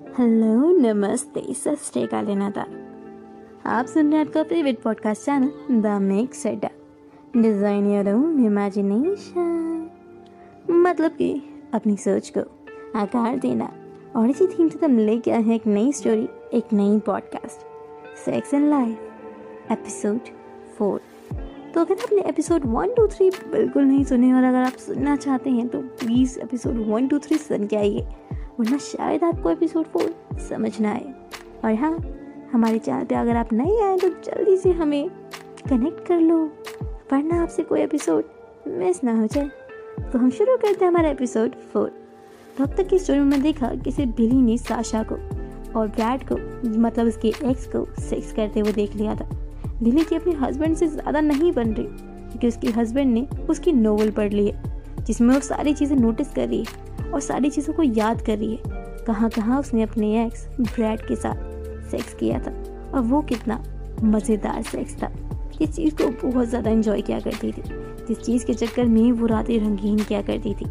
Hello, नमस्ते सत श्रीकाल था आप सुन रहे हैं आपका favourite podcast channel the make सेटा डिज़ाइन योर ओन इमेजिनेशन मतलब कि अपनी सोच को आकार देना। और इसी थीम से तुम लेके आए हैं एक नई स्टोरी एक नई podcast sex and life episode four तो अगर आपने एपिसोड वन टू थ्री बिल्कुल नहीं सुने, और अगर आप सुनना चाहते हैं तो please episode one two three सुन के आइए। वरना शायद आपको एपिसोड फोर समझ ना आए और हाँ हमारे चैनल पे अगर आप नए आए तो जल्दी से हमें कनेक्ट कर लो, वरना आपसे कोई एपिसोड मिस ना हो जाए। तो हम शुरू करते हैं हमारा एपिसोड फोर तो अब तक की स्टोरी में देखा कि सिर्फ़ बिली ने साशा को और ब्रैड को मतलब उसके एक्स को सेक्स करते हुए देख लिया था। बिली की अपने हस्बैंड से ज़्यादा नहीं बन रही, क्योंकि उसके हस्बैंड ने उसकी नोवेल पढ़ ली है, जिसमें वो सारी चीज़ें नोटिस कर रही है। और सारी चीज़ों को याद कर रही है। कहाँ कहाँ उसने अपने एक्स ब्रैड के साथ सेक्स किया था और वो कितना मज़ेदार सेक्स था। इस चीज़ को बहुत ज़्यादा इंजॉय किया करती थी। जिस चीज़ के चक्कर में वो रातें रंगीन किया करती थी।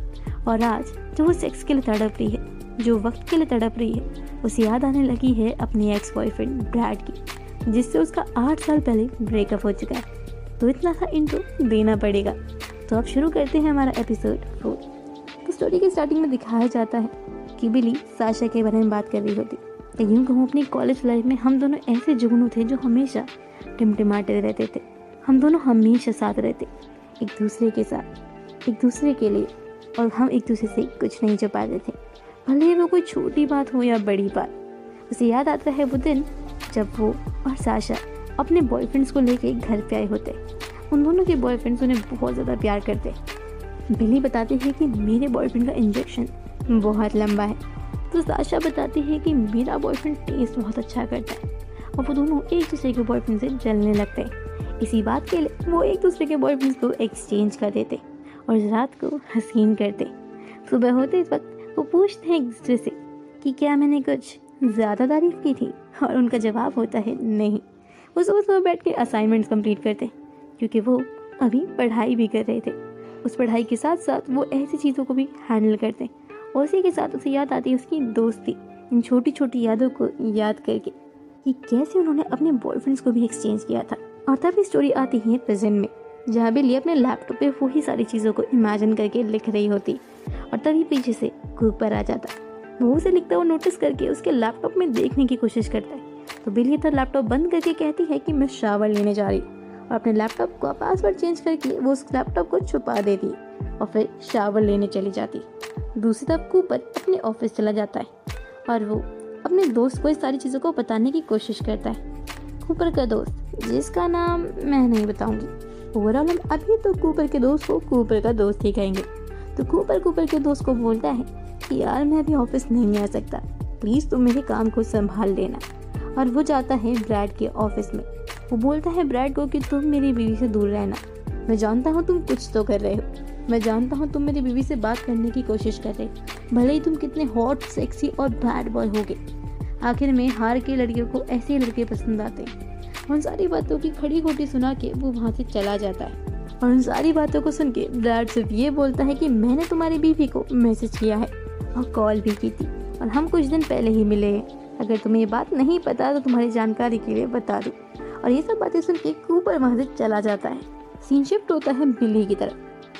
और आज जो वो सेक्स के लिए तड़प रही है, जो वक्त के लिए तड़प रही है, उसे याद आने लगी है अपने एक्स बॉयफ्रेंड ब्रैड की, जिससे उसका आठ साल पहले ब्रेकअप हो चुका है। तो इतना सा इंट्रो देना पड़ेगा। तो अब शुरू करते हैं हमारा एपिसोड फोर स्टोरी के स्टार्टिंग में दिखाया जाता है कि बिली साशा के बारे में बात कर रही होती। तो यूँ कहूँ अपनी कॉलेज लाइफ में हम दोनों ऐसे जुगनू थे जो हमेशा टिमटिमाते रहते थे। हम दोनों हमेशा साथ रहते, एक दूसरे के साथ, एक दूसरे के लिए, और हम एक दूसरे से कुछ नहीं छुपाते थे भले ही वो कोई छोटी बात हो या बड़ी बात, उसे याद आता है वो दिन जब वो और साशा अपने बॉयफ्रेंड्स को लेके घर पे आए होते। उन दोनों के बॉयफ्रेंड्स उन्हें बहुत ज़्यादा प्यार करते। बिली बताती है कि मेरे बॉयफ्रेंड का इंजेक्शन बहुत लंबा है। तो साशा बताती है कि मेरा बॉयफ्रेंड टेस्ट बहुत अच्छा करता है और वो दोनों एक दूसरे के बॉयफ्रेंड से जलने लगते हैं। इसी बात के लिए वो एक दूसरे के बॉयफ्रेंड को एक्सचेंज कर देते और रात को हसीन करते। सुबह होते इस वक्त वो पूछते हैं एक दूसरे से कि क्या मैंने कुछ ज़्यादा तारीफ़ की थी? और उनका जवाब होता है, नहीं। वो सुबह सुबह बैठ के असाइनमेंट्स कंप्लीट करते, क्योंकि वो अभी पढ़ाई भी कर रहे थे। उस पढ़ाई के साथ साथ वो ऐसी चीज़ों को भी हैंडल करते और उसी के साथ उसे याद आती है उसकी दोस्ती, इन छोटी छोटी यादों को याद करके कि कैसे उन्होंने अपने बॉयफ्रेंड्स को भी एक्सचेंज किया था। और तभी स्टोरी आती है प्रेजेंट में, जहाँ बिल्ली अपने लैपटॉप पे वही सारी चीज़ों को इमेजिन करके लिख रही होती और तभी पीछे से कूपर आ जाता। वो उसे लिखता हुआ नोटिस करके उसके लैपटॉप में देखने की कोशिश करता है। तो बिल्ली तो लैपटॉप बंद करके कहती है कि मैं शावर लेने जा रही और अपने लैपटॉप का पासवर्ड चेंज करके वो उस लैपटॉप को छुपा देती और फिर शावर लेने चली जाती। दूसरी तरफ़ कूपर अपने ऑफ़िस चला जाता है और वो अपने दोस्त को इस सारी चीज़ों को बताने की कोशिश करता है। कूपर का दोस्त, जिसका नाम मैं नहीं बताऊँगी। ओवरऑल हम अभी तो कूपर के दोस्त को कूपर का दोस्त ही कहेंगे। तो कूपर कूपर के दोस्त को बोलता है कि यार मैं अभी ऑफ़िस नहीं आ सकता। प्लीज़ तुम मेरे काम को संभाल लेना। और वो जाता है ब्रैड के ऑफ़िस में। वो बोलता है, ब्रैड को कि तुम मेरी बीवी से दूर रहना। मैं जानता हूँ तुम कुछ तो कर रहे हो। मैं जानता हूँ तुम मेरी बीवी से बात करने की कोशिश कर रहे भले ही तुम कितने हॉट, सेक्सी और बैड बॉय होगे। आखिर में हार के लड़कियों को ऐसे लड़के पसंद आते हैं। उन सारी बातों की खड़ी खोटी सुना के वो वहाँ से चला जाता है। और उन सारी बातों को सुन के ब्रैड सिर्फ़ ये बोलता है कि मैंने तुम्हारी बीवी को मैसेज किया है। और कॉल भी की थी। और हम कुछ दिन पहले ही मिले हैं। अगर तुम्हें ये बात नहीं पता तो तुम्हारी जानकारी के लिए बता दूँ। और ये सब बातें सुन के कूपर वहाँ से चला जाता है। सीन शिफ्ट होता है बिल्ली की तरफ़।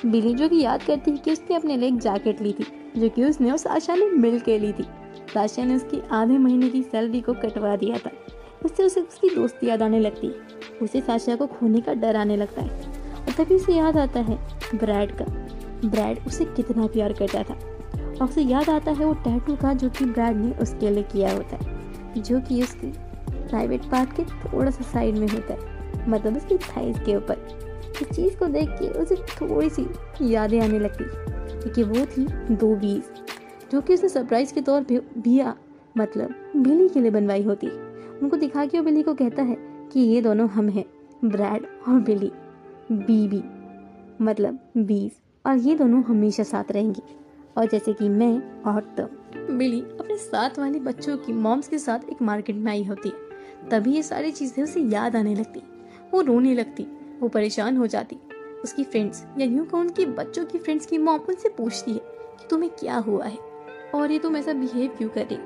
बिल्ली जो कि याद करती है कि उसने अपने लिए एक जैकेट ली थी, जो कि उसने और साशा ने मिल के ली थी। साशा ने उसकी आधे महीने की सैलरी को कटवा दिया था। उससे उसे उसकी दोस्ती याद आने लगती है। उसे साशा को खोने का डर आने लगता है। और तभी उसे याद आता है ब्रैड का। ब्रैड उसे कितना प्यार करता था। और उसे याद आता है वो टैटू का जो कि ब्रैड ने उसके लिए किया होता है, जो कि उसकी प्राइवेट पार्ट के थोड़ा सा साइड में होता है मतलब उसकी थाइस के ऊपर। इस चीज़ को देख के उसे थोड़ी सी यादें आने लगती क्योंकि वो थी दो बीज जो कि उसने सरप्राइज़ के तौर पे बिया मतलब बिली के लिए बनवाई होती। उनको दिखा के वो बिली को कहता है कि ये दोनों हम हैं, ब्रैड और बिली बीबी मतलब बीज और ये दोनों हमेशा साथ रहेंगी। और जैसे कि मैं और तुम बिली अपने साथ वाले बच्चों की मॉम्स के साथ एक मार्केट में आई होती तभी ये सारी चीज़ें उसे याद आने लगती। वो रोने लगती, वो परेशान हो जाती। उसकी फ्रेंड्स या यूँ कहूँ उनकी बच्चों की फ्रेंड्स की मॉम उनसे पूछती है कि तुम्हें क्या हुआ है? और ये तुम ऐसा बिहेव क्यों कर रही?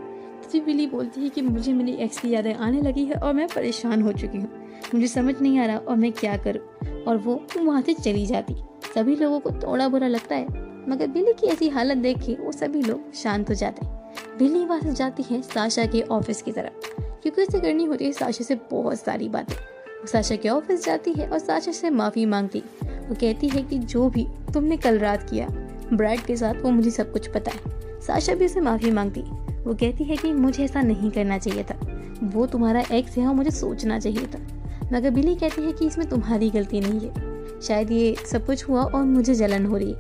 से बिली बोलती है कि मुझे मेरी एक्स की यादें आने लगी है और मैं परेशान हो चुकी हूँ। मुझे समझ नहीं आ रहा और मैं क्या करूँ? और वो वहाँ से चली जाती। सभी लोगों को थोड़ा बुरा लगता है, मगर बिली की ऐसी हालत देख के वो सभी लोग शांत हो जाते। हैं बिली वहाँ से जाती है साशा के ऑफ़िस की तरफ़। क्योंकि उसे करनी होती है, साशा से बहुत सारी बातें। वो साशा के ऑफ़िस जाती है और साशा से माफ़ी मांगती। वो कहती है कि जो भी तुमने कल रात किया ब्राइड के साथ वो मुझे सब कुछ पता है। साशा भी उसे माफ़ी मांगती। वो कहती है कि मुझे ऐसा नहीं करना चाहिए था। वो तुम्हारा एक्स है और मुझे सोचना चाहिए था। मगर बिली कहती है कि इसमें तुम्हारी गलती नहीं है। शायद ये सब कुछ हुआ और मुझे जलन हो रही है।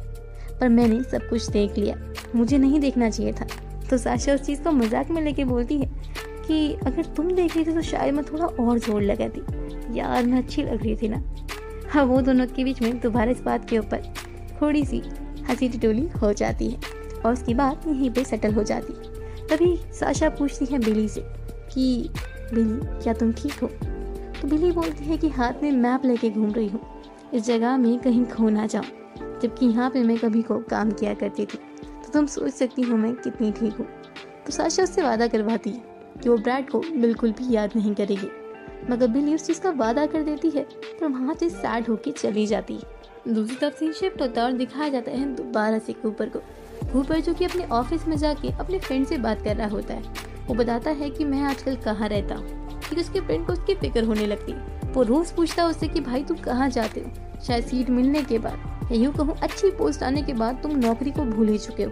पर मैंने सब कुछ देख लिया। मुझे नहीं देखना चाहिए था। तो साशा उस चीज़ को मज़ाक में लेके बोलती है कि अगर तुम देख रही थी तो शायद मैं थोड़ा और ज़ोर लगाती यार, मैं अच्छी लग रही थी ना। हाँ वो दोनों के बीच में दोबारा इस बात के ऊपर थोड़ी सी हँसी टिटोली हो जाती है और उसकी बात यहीं पे सेटल हो जाती तभी साशा पूछती है बिली से कि, बिली, क्या तुम ठीक हो? तो बिली बोलती है कि हाथ में मैप लेके घूम रही हूँ। इस जगह में कहीं खो ना जाऊँ, जबकि यहाँ पे मैं कभी को काम किया करती थी। तो तुम सोच सकती हो मैं कितनी ठीक हूँ। तो साशा उससे वादा करवाती है। कि वो ब्रैड को बिल्कुल भी याद नहीं करेगी। मगर बिली उस चीज़ का वादा कर देती है, पर वहाँ से सैड होकर चली जाती है। दूसरी तरफ़ से शिफ्ट होता है और दिखाया जाता है दोबारा से कूपर को। कूपर जो कि अपने ऑफ़िस में जाके अपने फ्रेंड से बात कर रहा होता है। वो बताता है कि मैं आजकल कहाँ रहता हूँ क्योंकि उसके फ्रेंड को उसकी फ़िक्र होने लगती है। वो रोज पूछता है उससे कि, भाई, तुम कहाँ जाते हो? शायद सीट मिलने के बाद। या यूँ कहूँ, अच्छी पोस्ट आने के बाद तुम नौकरी को भूल ही चुके हो।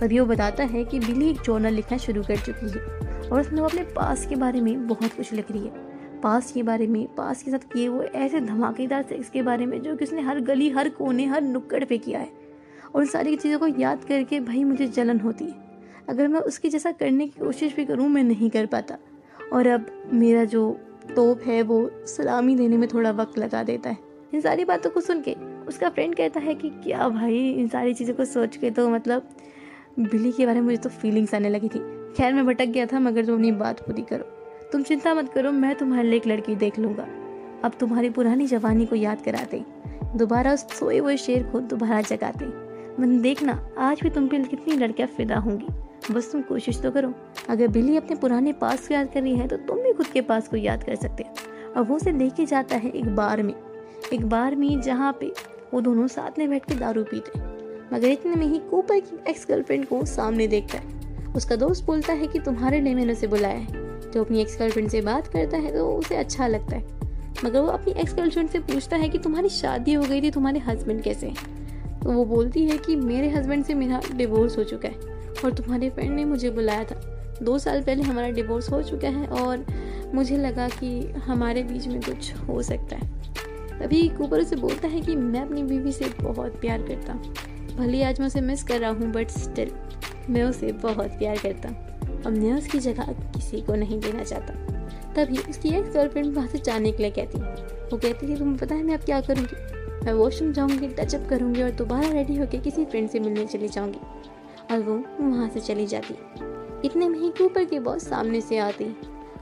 तभी वो बताता है कि बिली एक जर्नल लिखना शुरू कर चुकी है। और उसमें वो अपने पास के बारे में बहुत कुछ लिख रही है। पास के बारे में, पास के साथ किए वो ऐसे धमाकेदार सेक्स के बारे में जो कि उसने हर गली, हर कोने, हर नुक्कड़ पे किया है। और सारी चीज़ों को याद करके भाई मुझे जलन होती है। अगर मैं उसकी जैसा करने की कोशिश भी करूँ, मैं नहीं कर पाता। और अब मेरा जो तोप है, वो सलामी देने में थोड़ा वक्त लगा देता है। इन सारी बातों को सुन के उसका फ्रेंड कहता है कि, क्या भाई, इन सारी चीज़ों को सोच के तो मतलब बिल्ली के बारे में मुझे तो फीलिंग्स आने लगी थी। खैर मैं भटक गया था, मगर तुम अपनी बात पूरी करो। तुम चिंता मत करो, मैं तुम्हारे लिए एक लड़की देख लूँगा। अब तुम्हारी पुरानी जवानी को याद कराते दोबारा उस सोए हुए शेर को दोबारा जगाते मन देखना, आज भी तुम पे कितनी लड़कियाँ फिदा होंगी। बस तुम कोशिश तो करो। अगर बिल्ली अपने पुराने पास को याद कर रही है तो तुम भी खुद के पास को याद कर सकते हो। और वो उसे लेके जाता है एक बार में। एक बार में जहाँ पे वो दोनों साथ में बैठ के दारू पीते मगर इतने में ही कूपर की एक्स गर्लफ्रेंड को सामने देखता है। उसका दोस्त बोलता है कि तुम्हारे लिए मैंने उसे बुलाया है। जो अपनी एक्स गर्लफ्रेंड से बात करता है तो उसे अच्छा लगता है। मगर वो अपनी एक्स गर्लफ्रेंड से पूछता है कि तुम्हारी शादी हो गई थी, तुम्हारे हस्बैंड कैसे हैं? तो वो बोलती है कि मेरे हस्बैंड से मेरा डिवोर्स हो चुका है और तुम्हारे फ्रेंड ने मुझे बुलाया था। दो साल पहले हमारा डिवोर्स हो चुका है और मुझे लगा कि हमारे बीच में कुछ हो सकता है। तभी कूपर उसे बोलता है कि मैं अपनी बीवी से बहुत प्यार करता। हूँ भले आज मैं उसे मिस कर रहा हूँ बट स्टिल मैं उसे बहुत प्यार करता। अब मैं उसकी जगह किसी को नहीं देना चाहता। तभी उसकी एक गर्लफ्रेंड वहाँ से जाने के लिए कहती वो कहती है तुम्हें पता है मैं अब क्या करूँगी? मैं वॉशरूम जाऊँगी टचअप करूँगी और दोबारा रेडी होकर किसी फ्रेंड से मिलने चली जाऊँगी। और वो वहाँ से चली जाती। इतने में ही कूपर के बॉस सामने से आती।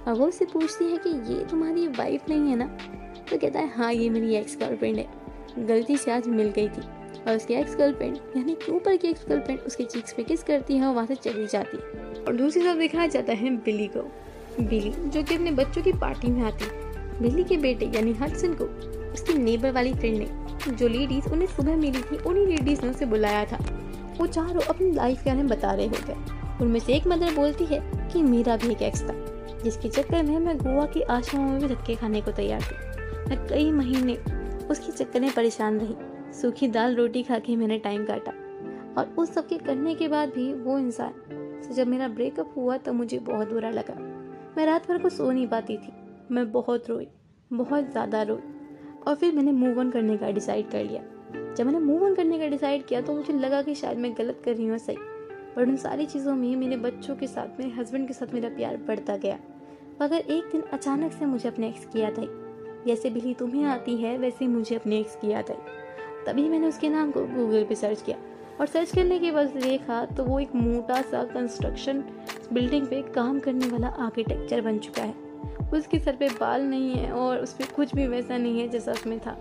और वो उससे पूछती है कि ये तुम्हारी वाइफ नहीं है ना? तो कहता है हाँ ये मेरी एक्स गर्लफ्रेंड है। गलती से आज मिल गई थी। और उसकी एक्स गर्लफ्रेंड यानी कूपर की एक्स गर्लफ्रेंड उसके चीक्स पे किस करती है और वहाँ से चली जाती है। और दूसरी तरफ़ दिखाया जाता है बिली को। बिली, जो कि अपने बच्चों की पार्टी में आती बिली के बेटे, यानी हडसन को, उसकी नेबर वाली फ्रेंड ने, जो लेडीज़ उन्हें सुबह मिली थी, उन्हीं लेडीज़ ने उसे बुलाया था। वो चारों अपनी लाइफ के बारे में बता रहे होते उनमें से एक मदर बोलती है कि मेरा भी एक एक्स था, जिसके चक्कर में मैं गोवा की आश्रमों में भी धक्के खाने को तैयार थी। मैं कई महीने उसके चक्कर में परेशान रही। सूखी दाल रोटी खा के मैंने टाइम काटा। और उस सब के करने के बाद भी वो इंसान, से जब मेरा ब्रेकअप हुआ तो मुझे बहुत बुरा लगा। मैं रात भर को सो नहीं पाती थी। मैं बहुत रोई, बहुत ज़्यादा रोई। और फिर मैंने मूव ऑन करने का डिसाइड कर लिया। जब मैंने मूव ऑन करने का डिसाइड किया तो मुझे लगा कि शायद मैं गलत कर रही हूँ सही। पर उन सारी चीज़ों में मेरे बच्चों के साथ, मेरे हस्बैंड के साथ मेरा प्यार बढ़ता गया। मगर एक दिन अचानक से मुझे अपने एक्स की याद आई। जैसे बिल्ली तुम्हें आती है, वैसे मुझे अपने एक्स की याद आई। तभी मैंने उसके नाम को गूगल पे सर्च किया। और सर्च करने के बाद देखा तो वो एक मोटा सा कंस्ट्रक्शन बिल्डिंग पे काम करने वाला आर्किटेक्चर बन चुका है। उसके सर पे बाल नहीं है और उस पर कुछ भी वैसा नहीं है जैसा उसमें था।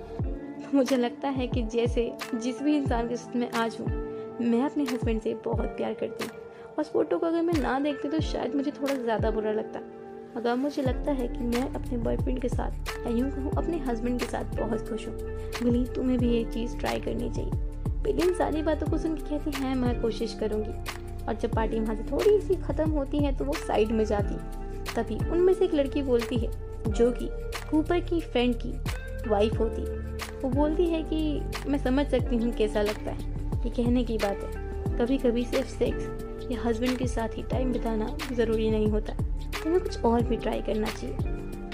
मुझे लगता है कि जैसे जिस भी इंसान के साथ मैं आज हूँ, मैं अपने हस्बैंड से बहुत प्यार करती हूँ। उस फ़ोटो को अगर मैं ना देखती तो शायद मुझे थोड़ा ज़्यादा बुरा लगता। मगर मुझे लगता है कि मैं अपने बॉयफ्रेंड के साथ या यूँ कहूँ, अपने हस्बैंड के साथ बहुत खुश हूँ। बिली तुम्हें भी ये चीज़ ट्राई करनी चाहिए। बिली इन सारी बातों को सुन के कहती, है, मैं कोशिश करूँगी। और जब पार्टी वहाँ से थोड़ी सी ख़त्म होती है तो वो साइड में जाती। तभी उनमें से एक लड़की बोलती है, जो कि कूपर की फ्रेंड की वाइफ होती। वो बोलती है कि, मैं समझ सकती हूँ कैसा लगता है। ये कहने की बात है। कभी कभी सिर्फ़ सेक्स या हस्बैंड के साथ ही टाइम बिताना ज़रूरी नहीं होता। तुम्हें कुछ और भी ट्राई करना चाहिए।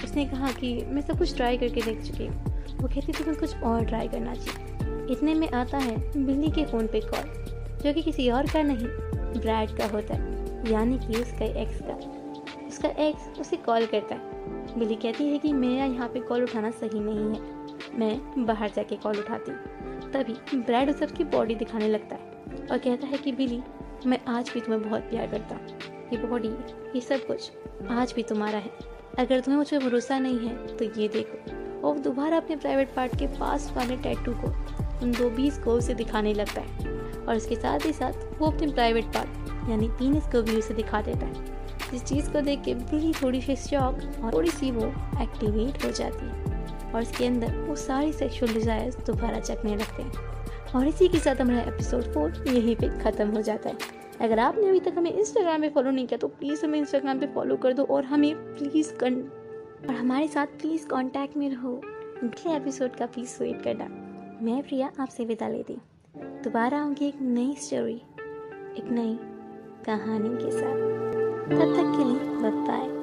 उसने कहा कि, मैं सब कुछ ट्राई करके देख चुकी हूँ। वो कहती तुम्हें कुछ और ट्राई करना चाहिए। इतने में आता है बिल्ली के फ़ोन पे कॉल जो कि किसी और का नहीं ब्रैड का होता है, यानी कि उसका एक्स का। उसका एक्स उसे कॉल करता है। बिल्ली कहती है कि, मेरा यहाँ पे कॉल उठाना सही नहीं है। मैं बाहर जाके कॉल उठाती हूँ। तभी ब्रैड उस सबकी बॉडी दिखाने लगता है और कहता है कि बिली मैं आज भी तुम्हें बहुत प्यार करता हूँ। ये बॉडी ये सब कुछ आज भी तुम्हारा है। अगर तुम्हें मुझ पर भरोसा नहीं है तो ये देखो। और दोबारा अपने प्राइवेट पार्ट के पास वाले टैटू को उन दो बीस को उसे दिखाने लगता है। और इसके साथ ही साथ वो अपने प्राइवेट पार्ट यानी पीनस को भी उसे दिखा देता है। जिस चीज़ को देख के बिली थोड़ी सी शॉक और थोड़ी सी वो एक्टिवेट हो जाती है। और इसके अंदर वो सारी सेक्शुअल डिज़ायर्स दोबारा चकने लगते हैं। और इसी के साथ हमारा एपिसोड फोर यहीं पे ख़त्म हो जाता है। अगर आपने अभी तक हमें इंस्टाग्राम पे फॉलो नहीं किया तो प्लीज़ हमें इंस्टाग्राम पे फॉलो कर दो और हमें प्लीज़ कन और हमारे साथ प्लीज़ कांटेक्ट में रहो। अगले एपिसोड का प्लीज़ वेट करना। मैं प्रिया आपसे विदा लेती दोबारा आऊँगी एक नई स्टोरी एक नई कहानी के साथ। तब तक के लिए बाय